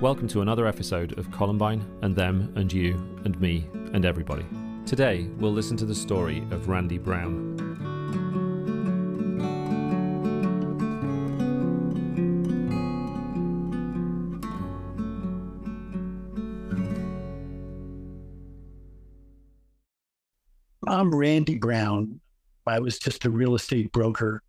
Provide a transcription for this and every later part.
Welcome to another episode of Columbine and Them and You and Me and Everybody. Today, we'll listen to the story of Randy Brown. I'm Randy Brown. I was just a real estate broker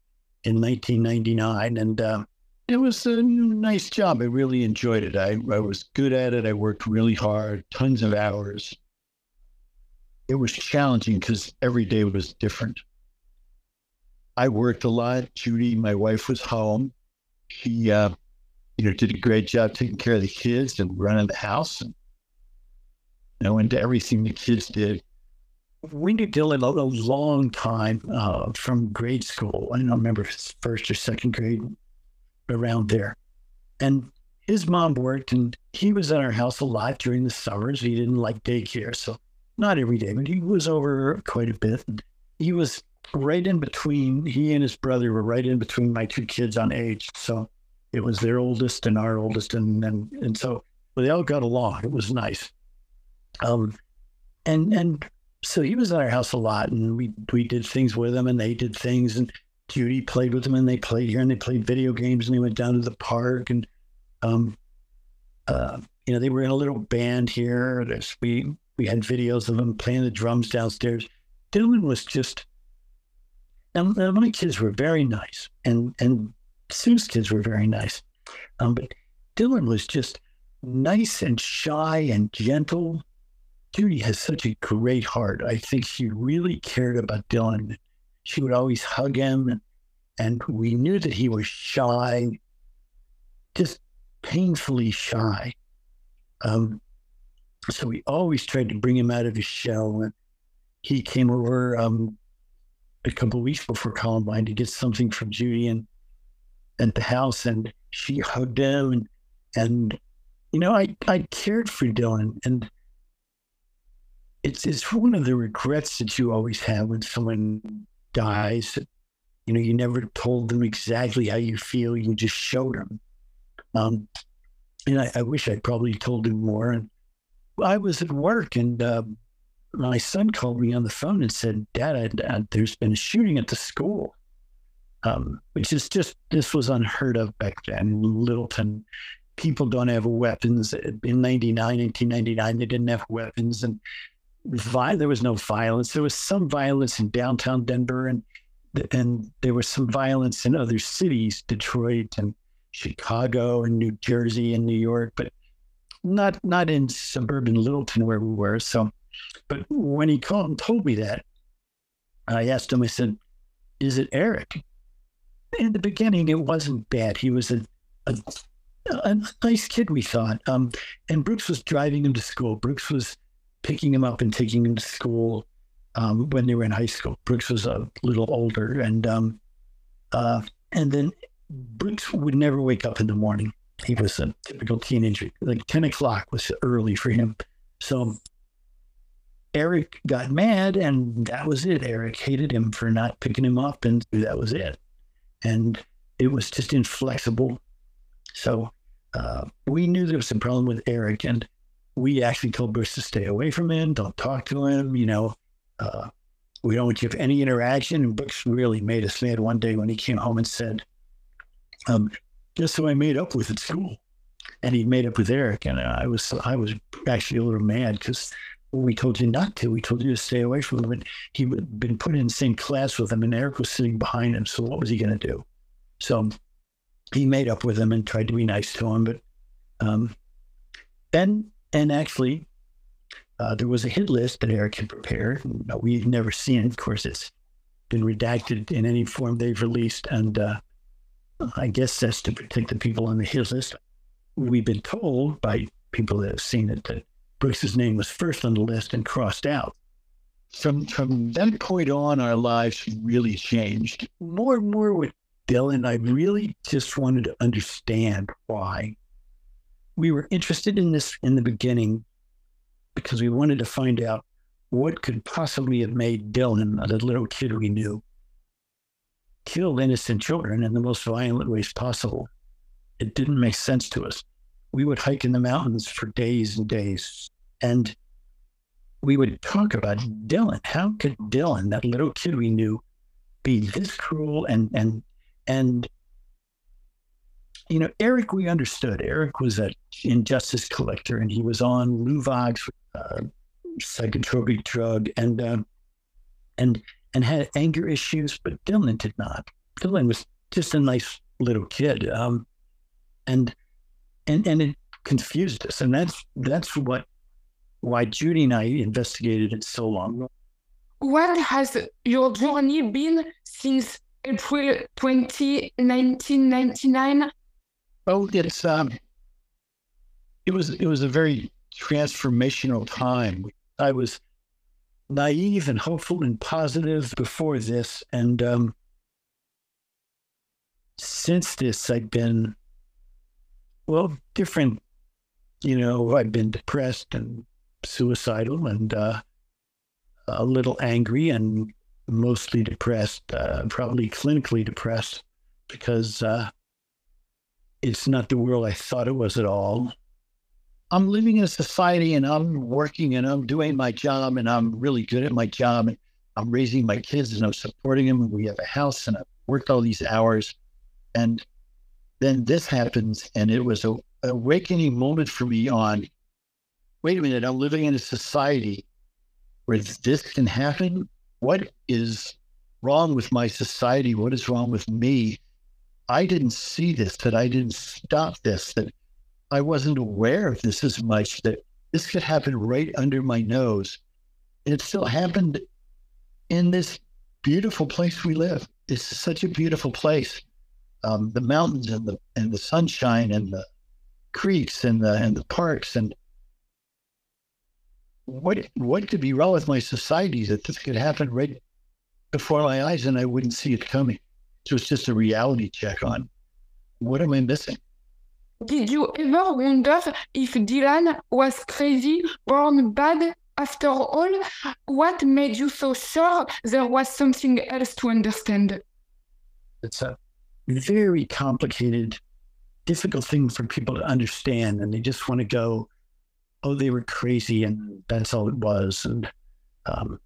in 1999, and uh, it was a nice job. I really enjoyed it. I, I was good at it. I worked really hard, tons of hours. It was challenging because every day was different. I worked a lot. Judy, my wife, was home. She, uh, you know, did a great job taking care of the kids and running the house. And went to everything the kids did. We knew Dylan a, a long time uh, from grade school. I don't remember if it's first or second grade around there. And his mom worked and he was at our house a lot during the summers. He didn't like daycare, so not every day, but he was over quite a bit. He was right in between, he and his brother were right in between my two kids on age. So it was their oldest and our oldest. And, and, and so well, they all got along. It was nice. Um, and, and so he was at our house a lot and we, we did things with him and they did things. And Judy played with them and they played here and they played video games and they went down to the park and um uh you know they were in a little band here. There's, we we had videos of them playing the drums downstairs. Dylan was just now my kids were very nice and and sue's kids were very nice um but dylan was just nice and shy and gentle. Judy has such a great heart. I think she really cared about dylan she would always hug him. And, we knew that he was shy, just painfully shy. Um, so we always tried to bring him out of his shell. And he came over um, a couple weeks before Columbine to get something from Judy and at the house, and she hugged him. And and you know, I I cared for Dylan, and it's it's one of the regrets that you always have when someone dies, you know, you never told them exactly how you feel. You just showed them. Um, and I, I, wish I'd probably told him more. And I was at work, and uh, my son called me on the phone and said, "Dad, Dad there's been a shooting at the school." Um, which is just this was unheard of back then. Littleton, people don't have weapons. In 99, 1999, they didn't have weapons, and vi- there was no violence. There was some violence in downtown Denver, and and there was some violence in other cities, Detroit and Chicago and New Jersey and New York, but not not in suburban Littleton where we were. So, but when he called and told me that, I asked him. I said, "Is it Eric?" In the beginning, it wasn't bad. He was a, a a nice kid, we thought. Um, and Brooks was driving him to school. Brooks was picking him up and taking him to school um, when they were in high school. Brooks was a little older, and um, uh, and then Brooks would never wake up in the morning. He was a typical teenager. Like ten o'clock was early for him. So Eric got mad, and that was it. Eric hated him for not picking him up, and that was it. And it was just inflexible. So uh, we knew there was a problem with Eric, and we actually told Brooks to stay away from him, don't talk to him, you know. Uh, we don't give any interaction. And Brooks really made us mad one day when he came home and said, um, "Guess who I made up with at school?" And he made up with Eric, and I was I was actually a little mad because we told you not to. We told you to stay away from him, and he had been put in the same class with him, and Eric was sitting behind him. So what was he going to do? So he made up with him and tried to be nice to him, but um, then and actually, uh, there was a hit list that Eric had prepared. We've never seen it. Of course, it's been redacted in any form they've released. And uh, I guess that's to protect the people on the hit list. We've been told by people that have seen it that Brooks's name was first on the list and crossed out. From from that point on, our lives really changed. More and more with Dylan, I really just wanted to understand why we were interested in this in the beginning because we wanted to find out what could possibly have made Dylan, the little kid we knew, kill innocent children in the most violent ways possible. It didn't make sense to us. we would hike in the mountains for days and days. And we would talk about Dylan. How could Dylan, that little kid we knew, be this cruel and and and you know, Eric, we understood. Eric was an injustice collector, and he was on Luvox, uh, psychotropic drug, and uh, and and had anger issues. But Dylan did not. Dylan was just a nice little kid, um, and and and it confused us, and that's that's what why Judy and I investigated it so long. What has your journey been since April 20, 1999? Oh, it's um, it was it was a very transformational time. I was naive and hopeful and positive before this, and um, since this, I've been well different. You know, I've been depressed and suicidal and uh, a little angry and mostly depressed, uh, probably clinically depressed, because uh, it's not the world I thought it was at all. I'm living in a society and I'm working and I'm doing my job and I'm really good at my job and I'm raising my kids and I'm supporting them we have a house and I've worked all these hours. And then this happens and it was a awakening moment for me on wait a minute, I'm living in a society where this can happen. What is wrong with my society? What is wrong with me? I didn't see this, that I didn't stop this, that I wasn't aware of this as much, that this could happen right under my nose. And it still happened in this beautiful place we live. It's such a beautiful place. Um, the mountains and the and the sunshine and the creeks and the and the parks and what what could be wrong with my society that this could happen right before my eyes and I wouldn't see it coming. So it's just a reality check on what am I missing? Did you ever wonder if Dylan was crazy, born bad? After all, what made you so sure there was something else to understand? It's a very complicated, difficult thing for people to understand, and they just want to go, oh, they were crazy and that's all it was. And um,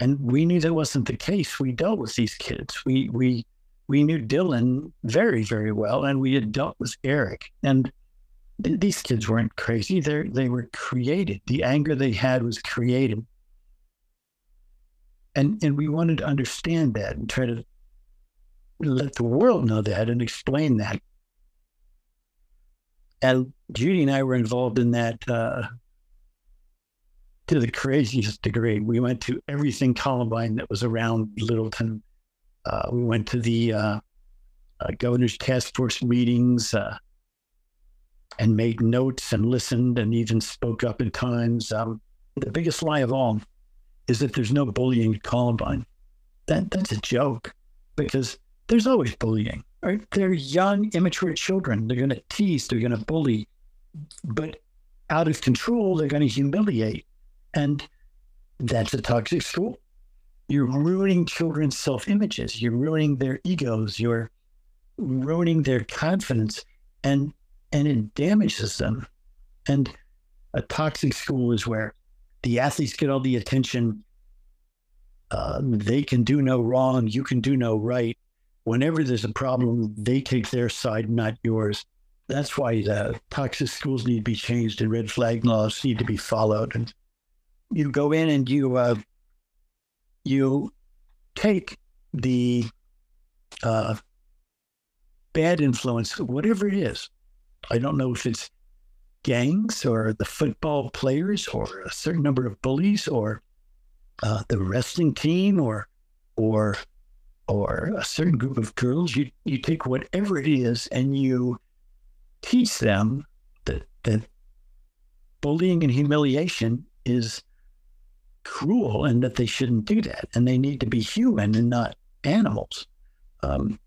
and we knew that wasn't the case. We dealt with these kids. We we we knew Dylan very very well, and we had dealt with Eric. And th- these kids weren't crazy. They they were created. The anger they had was created. And and we wanted to understand that and try to let the world know that and explain that and Judy and I were involved in that uh, to the craziest degree. We went to everything Columbine that was around Littleton. Uh, we went to the uh, uh governor's task force meetings uh, and made notes and listened and even spoke up at times. Um, the biggest lie of all is that there's no bullying at Columbine. That that's a joke because there's always bullying. Right? They're young, immature children. They're going to tease, they're going to bully, but out of control, they're going to humiliate. And that's a toxic school. You're ruining children's self images, you're ruining their egos, you're ruining their confidence, and and it damages them. And a toxic school is where the athletes get all the attention. Uh, they can do no wrong. You can do no right whenever there's a problem, they take their side, not yours. That's why the toxic schools need to be changed and red flag laws need to be followed. And you go in and you uh, you take the uh, bad influence, whatever it is. I don't know if it's gangs or the football players or a certain number of bullies or uh, the wrestling team or or or a certain group of girls, you, you take whatever it is and you teach them that, that bullying and humiliation is cruel and that they shouldn't do that and they need to be human and not animals. Um,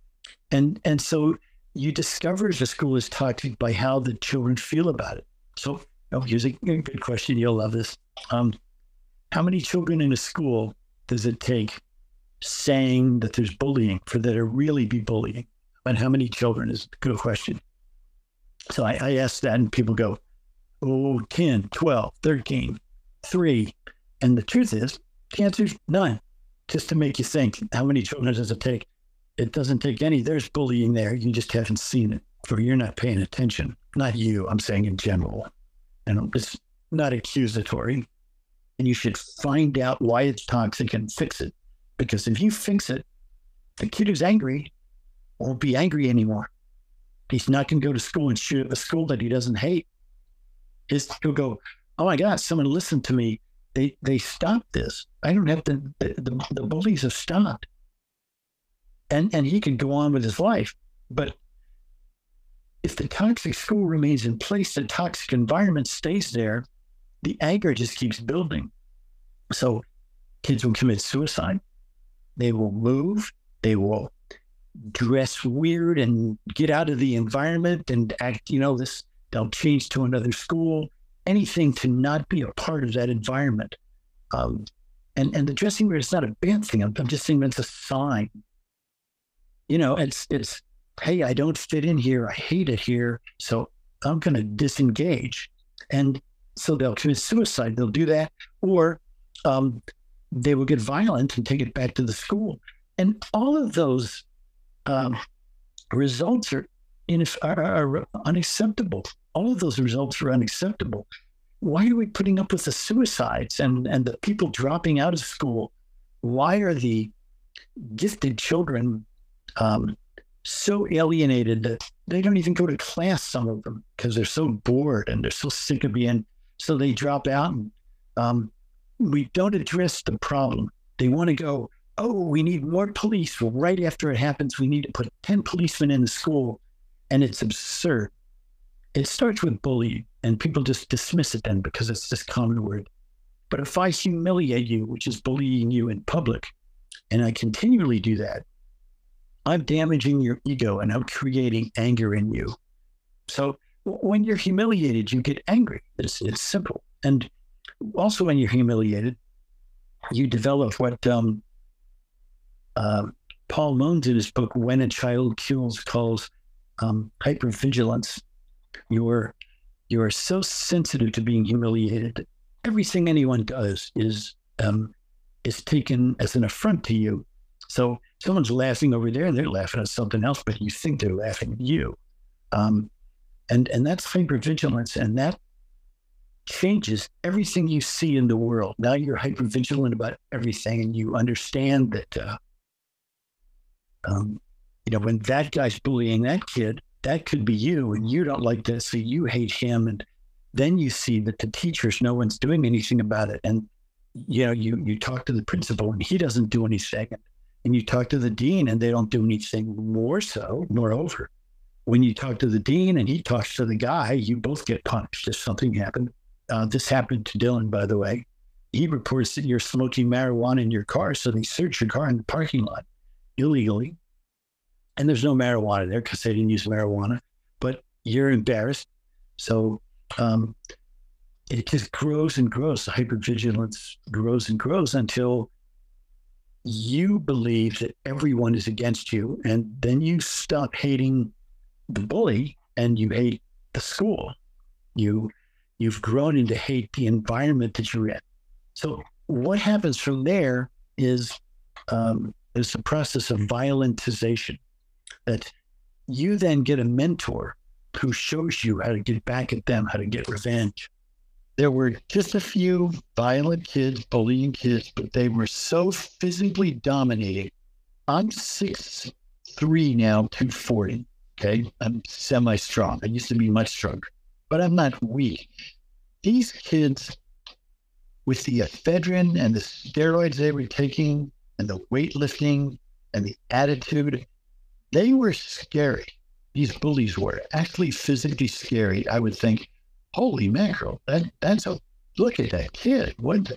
and and so you discover the school is toxic by how the children feel about it. So oh, here's a good question. You'll love this. Um, how many children in a school does it take saying that there's bullying for there to really be bullying. And how many children is a good question. So I, I ask that, and people go, oh, 10, 12, 13, 3. And the truth is, the answer is none. Just to make you think, how many children does it take? It doesn't take any. There's bullying there. You just haven't seen it, or you're not paying attention. Not you, I'm saying in general. And it's not accusatory. And you should find out why it's toxic and fix it. Because if you fix it, the kid who's angry won't be angry anymore. He's not going to go to school and shoot up a school that he doesn't hate. He's, he'll go, oh my God, someone listened to me. They they stopped this. I don't have to. The, the, the bullies have stopped, and and he can go on with his life. But if the toxic school remains in place, the toxic environment stays there, the anger just keeps building. So kids will commit suicide. They will move. They will dress weird and get out of the environment and act, you know, this, they'll change to another school, anything to not be a part of that environment. Um, and, and the dressing room is not a bad thing. I'm, I'm just saying it's a sign. You know, it's, it's, hey, I don't fit in here. I hate it here. So I'm going to disengage. And so they'll commit suicide. They'll do that. Or um, they will get violent and take it back to the school. And all of those um, results are, are, are unacceptable. All of those results are unacceptable. Why are we putting up with the suicides and, and the people dropping out of school? Why are the gifted children um, so alienated that they don't even go to class, some of them, because they're so bored and they're so sick of being, so they drop out. And um, we don't address the problem. They want to go, oh, we need more police. Well, right after it happens, we need to put 10 policemen in the school. And it's absurd. It starts with bullying, and people just dismiss it then because it's this common word. But if I humiliate you, which is bullying you in public, and I continually do that, I'm damaging your ego and I'm creating anger in you. So when you're humiliated, you get angry. It's, it's simple. And also, when you're humiliated, you develop what um, uh, Paul Mones in his book, When a Child Kills, calls um, hypervigilance. You're, you're so sensitive to being humiliated everything anyone does is, um, is taken as an affront to you. So someone's laughing over there and they're laughing at something else, but you think they're laughing at you. Um, and, and that's hypervigilance. And that changes everything you see in the world. Now you're hypervigilant about everything and you understand that, uh, um, you know, when that guy's bullying that kid, that could be you and you don't like this, so you hate him. And then you see that the teachers, no one's doing anything about it. And, you know, you, you talk to the principal and he doesn't do anything and you talk to the dean and they don't do anything more so. Moreover, when you talk to the dean and he talks to the guy, you both get punished if something happened. Uh, this happened to Dylan, by the way. He reports that you're smoking marijuana in your car, so they search your car in the parking lot illegally. And there's no marijuana there because they didn't use marijuana, but you're embarrassed. So um, it just grows and grows. The hypervigilance grows and grows until you believe that everyone is against you, and then you stop hating the bully and you hate the school. You you've grown into hate the environment that you're in. So what happens from there is um, is the process of violentization. That you then get a mentor who shows you how to get back at them, how to get revenge there were just a few violent kids, bullying kids, but they were so physically dominating. I'm six three now, 240. Okay. I'm semi strong. I used to be much stronger, but I'm not weak. These kids, with the ephedrine and the steroids they were taking and the weightlifting and the attitude, they were scary. These bullies were actually physically scary, I would think holy mackerel, that that's a look at that kid. What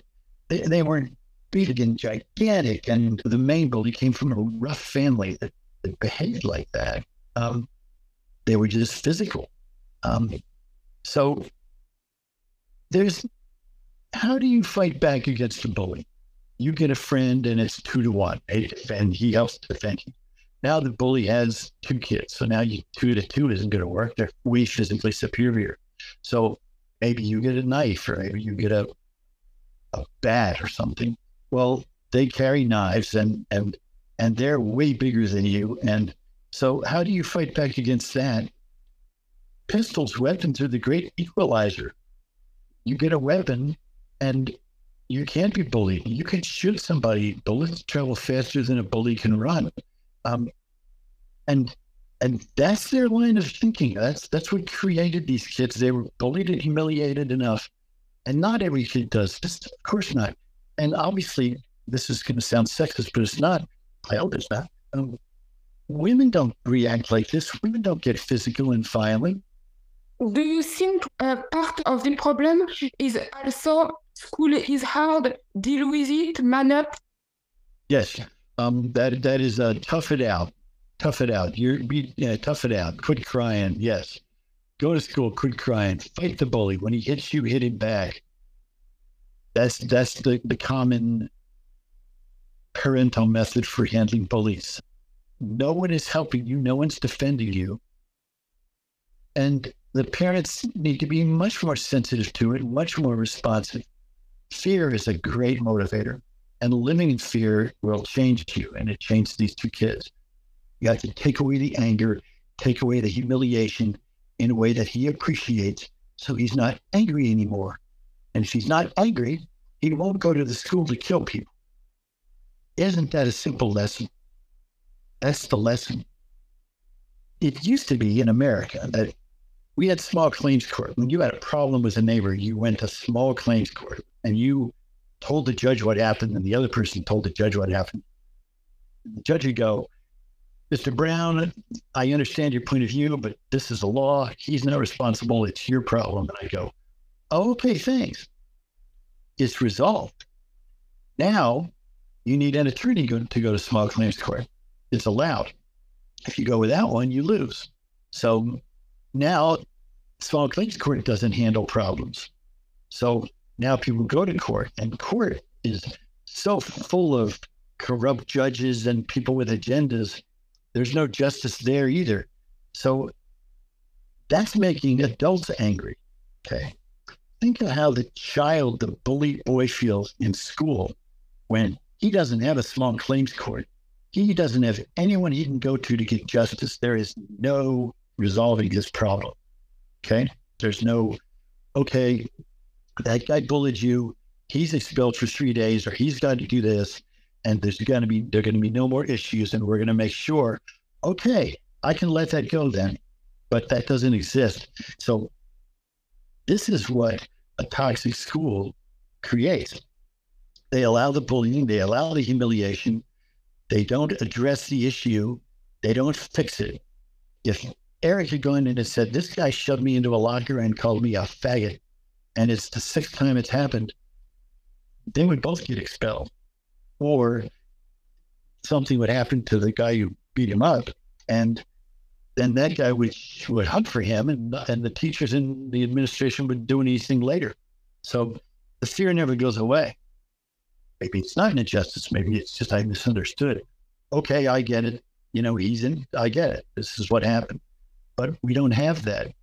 they, they weren't big and gigantic, and the main bully came from a rough family that, that behaved like that. Um, they were just physical. Um, so there's how do you fight back against the bully? You get a friend and it's two to one, and he helps defend you. Now the bully has two kids. So now you two to two isn't going to work. They're way physically superior. So maybe you get a knife or maybe you get a a bat or something. Well, they carry knives and and and they're way bigger than you. And so how do you fight back against that? Pistols, weapons are the great equalizer. You get a weapon and you can't be bullied. You can shoot somebody. Bullets travel faster than a bully can run. Um, and and that's their line of thinking. That's that's what created these kids. They were bullied and humiliated enough, and not every kid does. Just, of course not. And obviously, this is going to sound sexist, but it's not. I hope it's not. Um, women don't react like this. Women don't get physical and violent. Do you think uh, part of the problem is also school is hard, deal with it, man up? Yes, um, that that is uh, tough it out, tough it out. You're be, yeah, tough it out. Quit crying. Yes, go to school. Quit crying. Fight the bully. When he hits you, hit him back. That's that's the the common parental method for handling bullies. No one is helping you. No one's defending you. And the parents need to be much more sensitive to it, much more responsive. Fear is a great motivator and living in fear will change you. And it changed these two kids. You have to take away the anger, take away the humiliation in a way that he appreciates. So he's not angry anymore. And if he's not angry, he won't go to the school to kill people. Isn't that a simple lesson? That's the lesson. It used to be in America that we had small claims court. When you had a problem with a neighbor, you went to small claims court and you told the judge what happened, and the other person told the judge what happened. The judge would go, Mr. Brown, I understand your point of view, but this is a law. He's not responsible. It's your problem. And I go, okay, thanks. It's resolved. Now you need an attorney to go to small claims court. It's allowed. If you go without one, you lose. So now small claims court doesn't handle problems. So now people go to court, and court is so full of corrupt judges and people with agendas. There's no justice there either. So that's making adults angry. Okay. Think of how the child, the bully boy feels in school when he doesn't have a small claims court. He doesn't have anyone he can go to to get justice. There is no resolving this problem. Okay. There's no, okay, that guy bullied you. He's expelled for three days, or he's got to do this, and there's going to be there going to be no more issues, and we're going to make sure. Okay, I can let that go then, but that doesn't exist. So this is what a toxic school creates. They allow the bullying, they allow the humiliation, they don't address the issue, they don't fix it. If Eric had gone in and said, This guy shoved me into a locker and called me a faggot, and it's the sixth time it's happened, they would both get expelled. Or something would happen to the guy who beat him up, and then that guy would would hunt for him, and and the teachers in the administration would do anything later. So the fear never goes away. Maybe it's not an injustice. Maybe it's just I misunderstood. Okay, I get it. You know, he's in. I get it. This is what happened. But we don't have that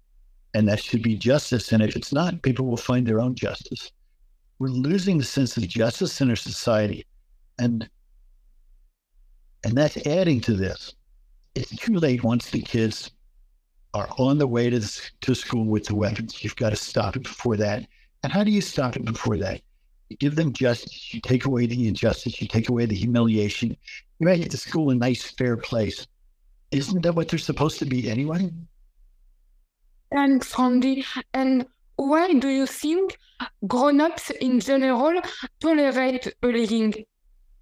and that should be justice. And if it's not, people will find their own justice. We're losing the sense of justice in our society, and and that's adding to this. It's too late once the kids are on the way to to school with the weapons. You've got to stop it before that. And how do you stop it before that? You give them justice. You take away the injustice. You take away the humiliation. You make the school a nice, fair place. Isn't that what they're supposed to be anyway? And Sandy, and why do you think grown-ups in general tolerate bullying?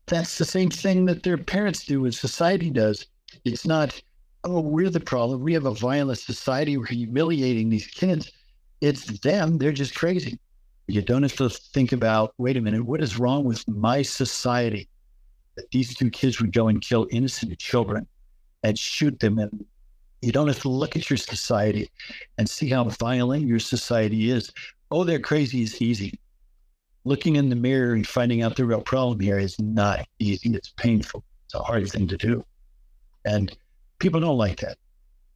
That's the same thing that their parents do and society does. It's not, oh, we're the problem. We have a violent society. We're humiliating these kids. It's them. They're just crazy. You don't have to think about, wait a minute, what is wrong with my society? That these two kids would go and kill innocent children and shoot them and you don't have to look at your society and see how violent your society is. Oh, they're crazy is easy. Looking in the mirror and finding out the real problem here is not easy. It's painful. It's a hard thing to do. And people don't like that.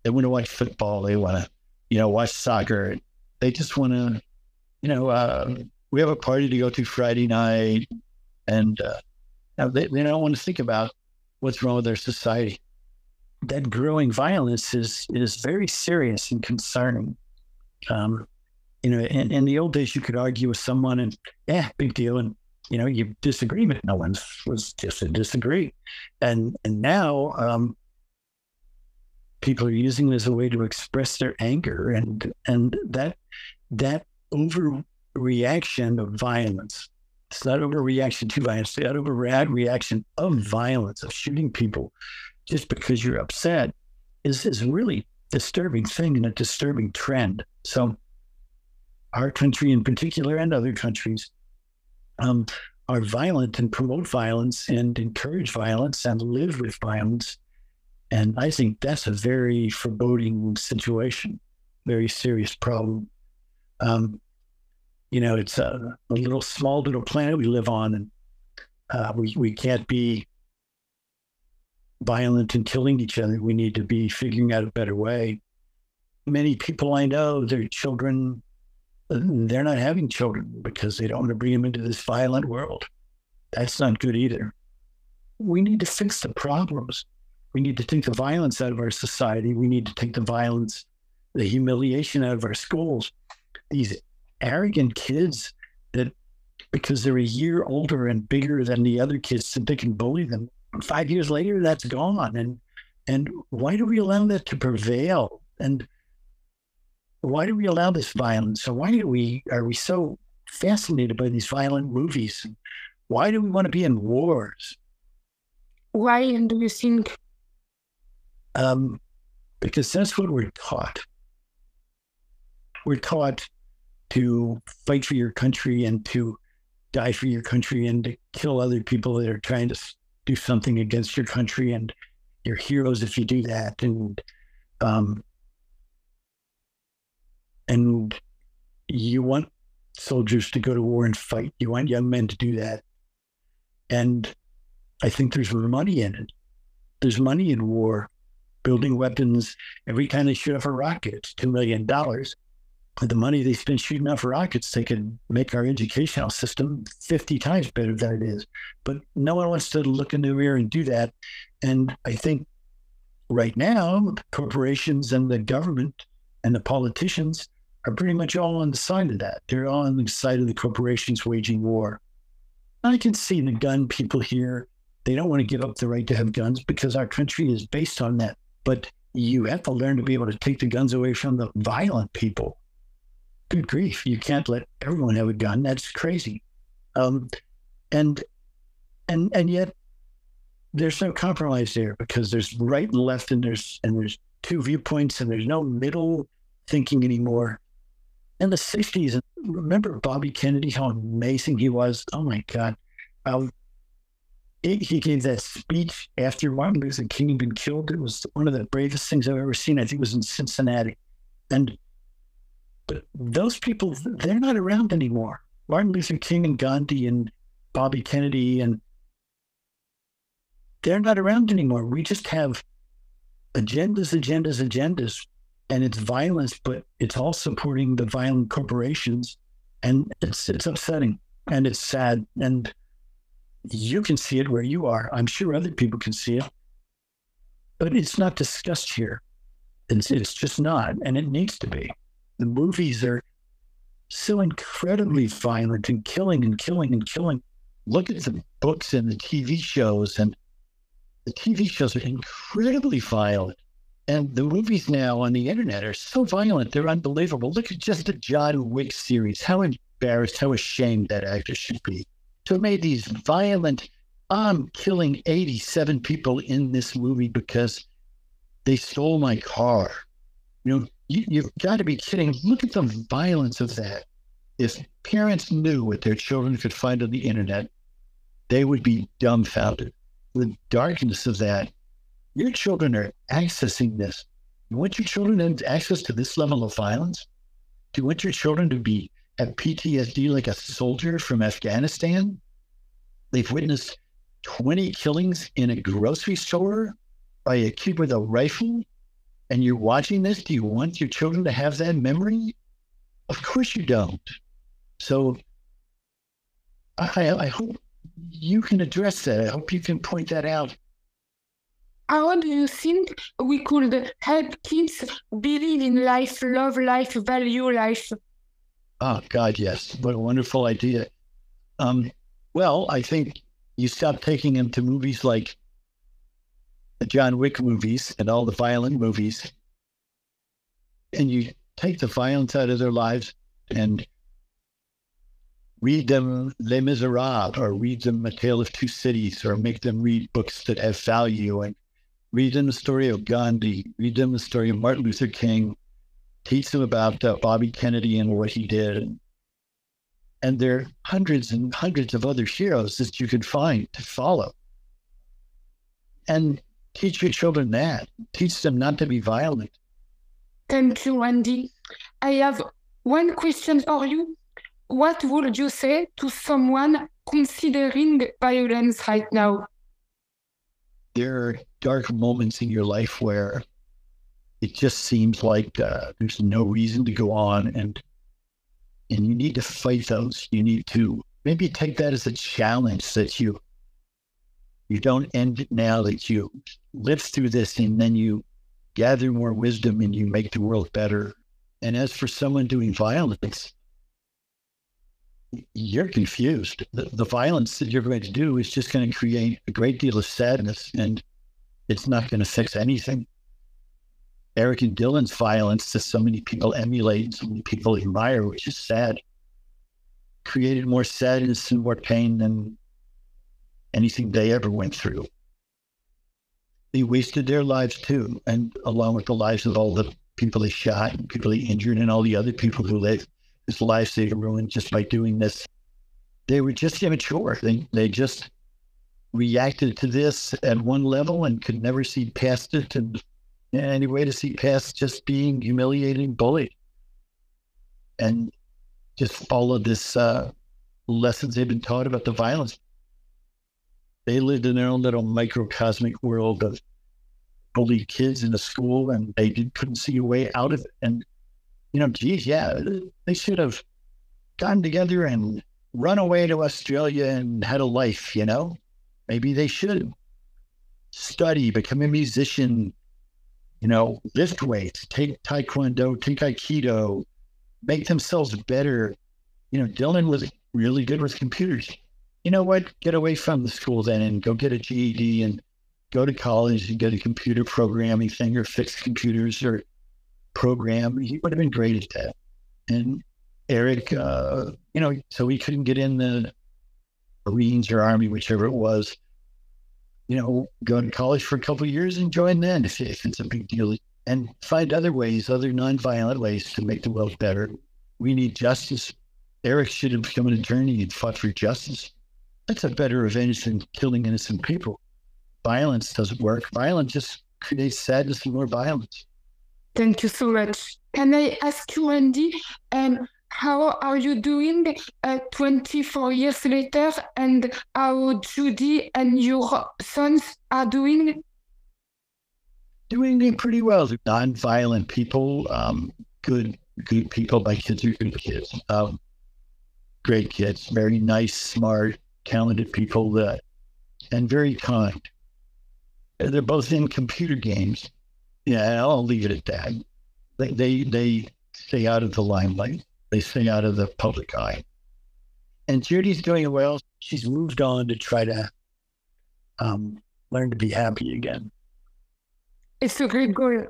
They want to watch football. They want to, you know, watch soccer. They just want to, you know, uh, we have a party to go to Friday night, and uh, they, they don't want to think about what's wrong with their society. That growing violence is is very serious and concerning. Um, you know, in, in the old days, you could argue with someone and, yeah, big deal, and you know, you disagree, but no one was just a disagree. And and now um, people are using it as a way to express their anger, and and that that overreaction of violence. It's not overreaction to violence. That overreaction of violence of shooting people just because you're upset is is really disturbing thing and a disturbing trend. So our country in particular and other countries um, are violent and promote violence and encourage violence and live with violence. And I think that's a very foreboding situation, very serious problem. Um, you know, it's a, a, little small little planet we live on, and uh, we we can't be violent and killing each other. We need to be figuring out a better way. Many people I know, their children they're not having children because they don't want to bring them into this violent world. That's not good either. We need to fix the problems. We need to take the violence out of our society. We need to take the violence, the humiliation out of our schools. These arrogant kids that, because they're a year older and bigger than the other kids, that they can bully them. Five years later, that's gone. And and why do we allow that to prevail? And why do we allow this violence? So why do we are we so fascinated by these violent movies? Why do we want to be in wars? Why do you think? Um, because that's what we're taught. We're taught to fight for your country and to die for your country and to kill other people that are trying to do something against your country and you're heroes if you do that and um, and you want soldiers to go to war and fight. You want young men to do that. And I think there's money in it. There's money in war, building weapons. Every time they shoot off a rocket, it's $2 million. With the money they spend shooting off rockets, they could make our educational system 50 times better than it is. But no one wants to look in the mirror and do that. And I think right now, corporations and the government and the politicians are pretty much all on the side of that. They're all on the side of the corporations waging war. I can see the gun people here. They don't want to give up the right to have guns because our country is based on that. But you have to learn to be able to take the guns away from the violent people. Good grief. You can't let everyone have a gun. That's crazy. Um, and and and yet there's no compromise there because there's right and left and there's and there's two viewpoints and there's no middle thinking anymore in the 60s. And remember Bobby Kennedy, how amazing he was? Oh my God. Um, he gave that speech after Martin Luther King had been killed. It was one of the bravest things I've ever seen. I think it was in Cincinnati. And but those people, they're not around anymore. Martin Luther King and Gandhi and Bobby Kennedy and they're not around anymore. We just have agendas, agendas, agendas and it's violence, but it's all supporting the violent corporations, and it's it's upsetting and it's sad, and you can see it where you are. I'm sure other people can see it, but it's not discussed here. It's it's just not, and it needs to be. The movies are so incredibly violent and killing and killing and killing. Look at the books and the TV shows, and the TV shows are incredibly violent. And the movies now on the internet are so violent, they're unbelievable. Look at just the John Wick series. How embarrassed, how ashamed that actor should be to have made these violent, I'm killing 87 people in this movie because they stole my car. You know, you, you've got to be kidding. Look at the violence of that. If parents knew what their children could find on the internet, they would be dumbfounded. The darkness of that your children are accessing this. You want your children to have access to this level of violence? Do you want your children to be have PTSD like a soldier from Afghanistan? They've witnessed 20 killings in a grocery store by a kid with a rifle and you're watching this, do you want your children to have that memory? Of course you don't. So I, I hope you can address that. I hope you can point that out. How do you think we could help kids believe in life, love life, value life? Oh, God, yes. What a wonderful idea. Um, well, I think you stop taking them to movies like the John Wick movies and all the violent movies, and you take the violence out of their lives and read them Les Miserables or read them A Tale of Two Cities or make them read books that have value and read them the story of Gandhi, read them the story of Martin Luther King, teach them about uh, Bobby Kennedy and what he did. And there are hundreds and hundreds of other heroes that you could find to follow. And teach your children that. Teach them not to be violent. Thank you, Randy. I have one question for you. What would you say to someone considering violence right now? There are dark moments in your life where it just seems like uh, there's no reason to go on and and you need to fight those you need to maybe take that as a challenge that you you don't end it now that you live through this and then you gather more wisdom and you make the world better. And as for someone doing violence you're confused. The, the violence that you're going to do is just going to create a great deal of sadness and it's not going to fix anything. Eric and Dylan's violence that so many people emulate, so many people admire, which is sad, created more sadness and more pain than anything they ever went through. They wasted their lives too, and along with the lives of all the people they shot and people they injured and all the other people who lived whose lives they ruined just by doing this. They were just immature. They they just reacted to this at one level and could never see past it and any way to see past just being humiliated, bullied, and just follow this uh, lessons they've been taught about the violence. They lived in their own little microcosmic world of bullied kids in a school, and they did, couldn't see a way out of it. And you know, geez, yeah, they should have gotten together and run away to Australia and had a life. You know, maybe they should study, become a musician, you know, lift weights, take taekwondo, take aikido, make themselves better. You know, Dylan was really good with computers. You know what? Get away from the school then and go get a GED and go to college and get a computer programming thing or fix computers or program. He would have been great at that. And Eric, uh, you know, so he couldn't get in the Marines or Army, whichever it was you know, go to college for a couple years and join then if, if it's a big deal. And find other ways, other nonviolent ways to make the world better. We need justice. Eric should have become an attorney and fought for justice. That's a better revenge than killing innocent people. Violence doesn't work. Violence just creates sadness and more violence. Thank you so much. Can I ask you, Andy, and how are you doing uh, 24 years later and how Judy and your sons are doing? Doing pretty well. They're non-violent people, um, good, good people. My kids are good kids. Um, great kids, very nice, smart, talented people that, and very kind. They're both in computer games. Yeah, I'll leave it at that. They, they, they stay out of the limelight they stay out of the public eye. And Judy's doing well. She's moved on to try to um, learn to be happy again. It's a great goal.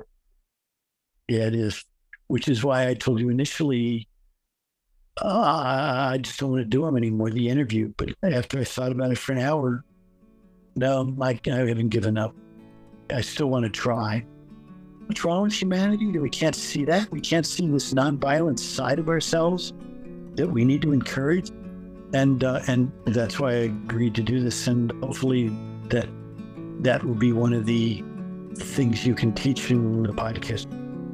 Yeah, it is. Which is why I told you initially, uh, I just don't want to do them anymore, the interview. But after I thought about it for an hour, no, Mike, I haven't given up. I still want to try. What's wrong with humanity? that We can't see that. We can't see this nonviolent side of ourselves that we need to encourage. And uh, and that's why I agreed to do this. And hopefully that that will be one of the things you can teach in the podcast.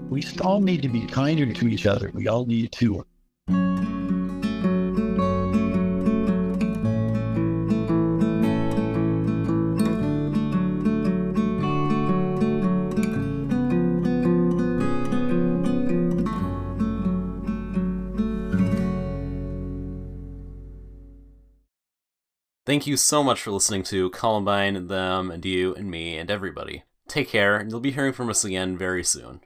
We all need to be kinder to each other. We all need to Thank you so much for listening to Columbine, them, and you, and me, and everybody. Take care, and you'll be hearing from us again very soon.